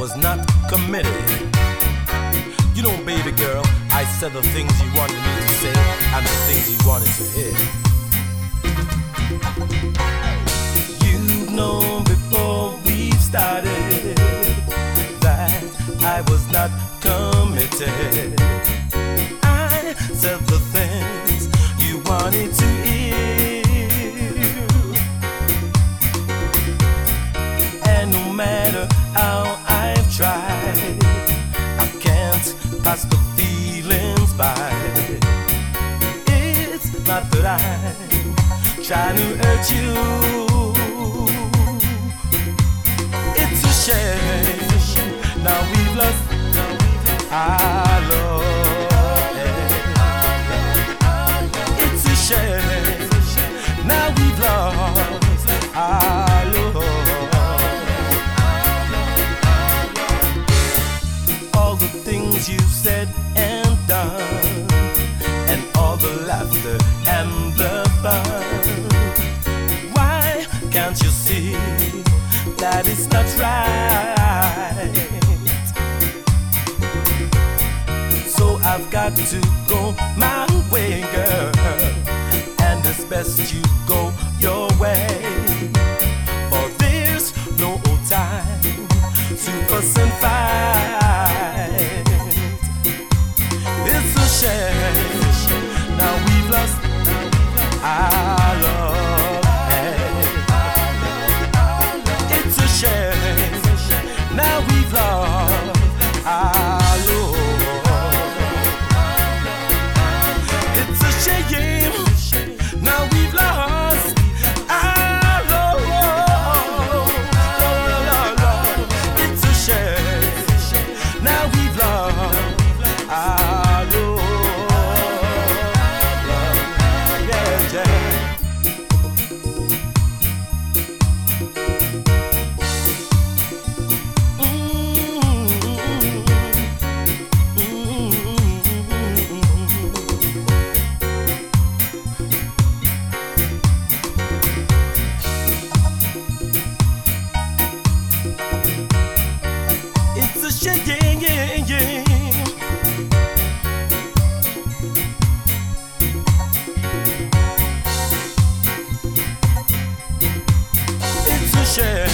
was not committed. You know, baby girl, I said the things you wanted me to say and the things you wanted to hear. You've known before we started that I was not committed. I said the things you wanted to hear. And no matter how pass the feelings by. It's not that I'm trying to hurt you. It's a shame. Now we've lost our that it's not right? So I've got to go my way, girl, and it's best you go your way. For there's no time to fuss and fight. It's a shame. Now we've lost our share.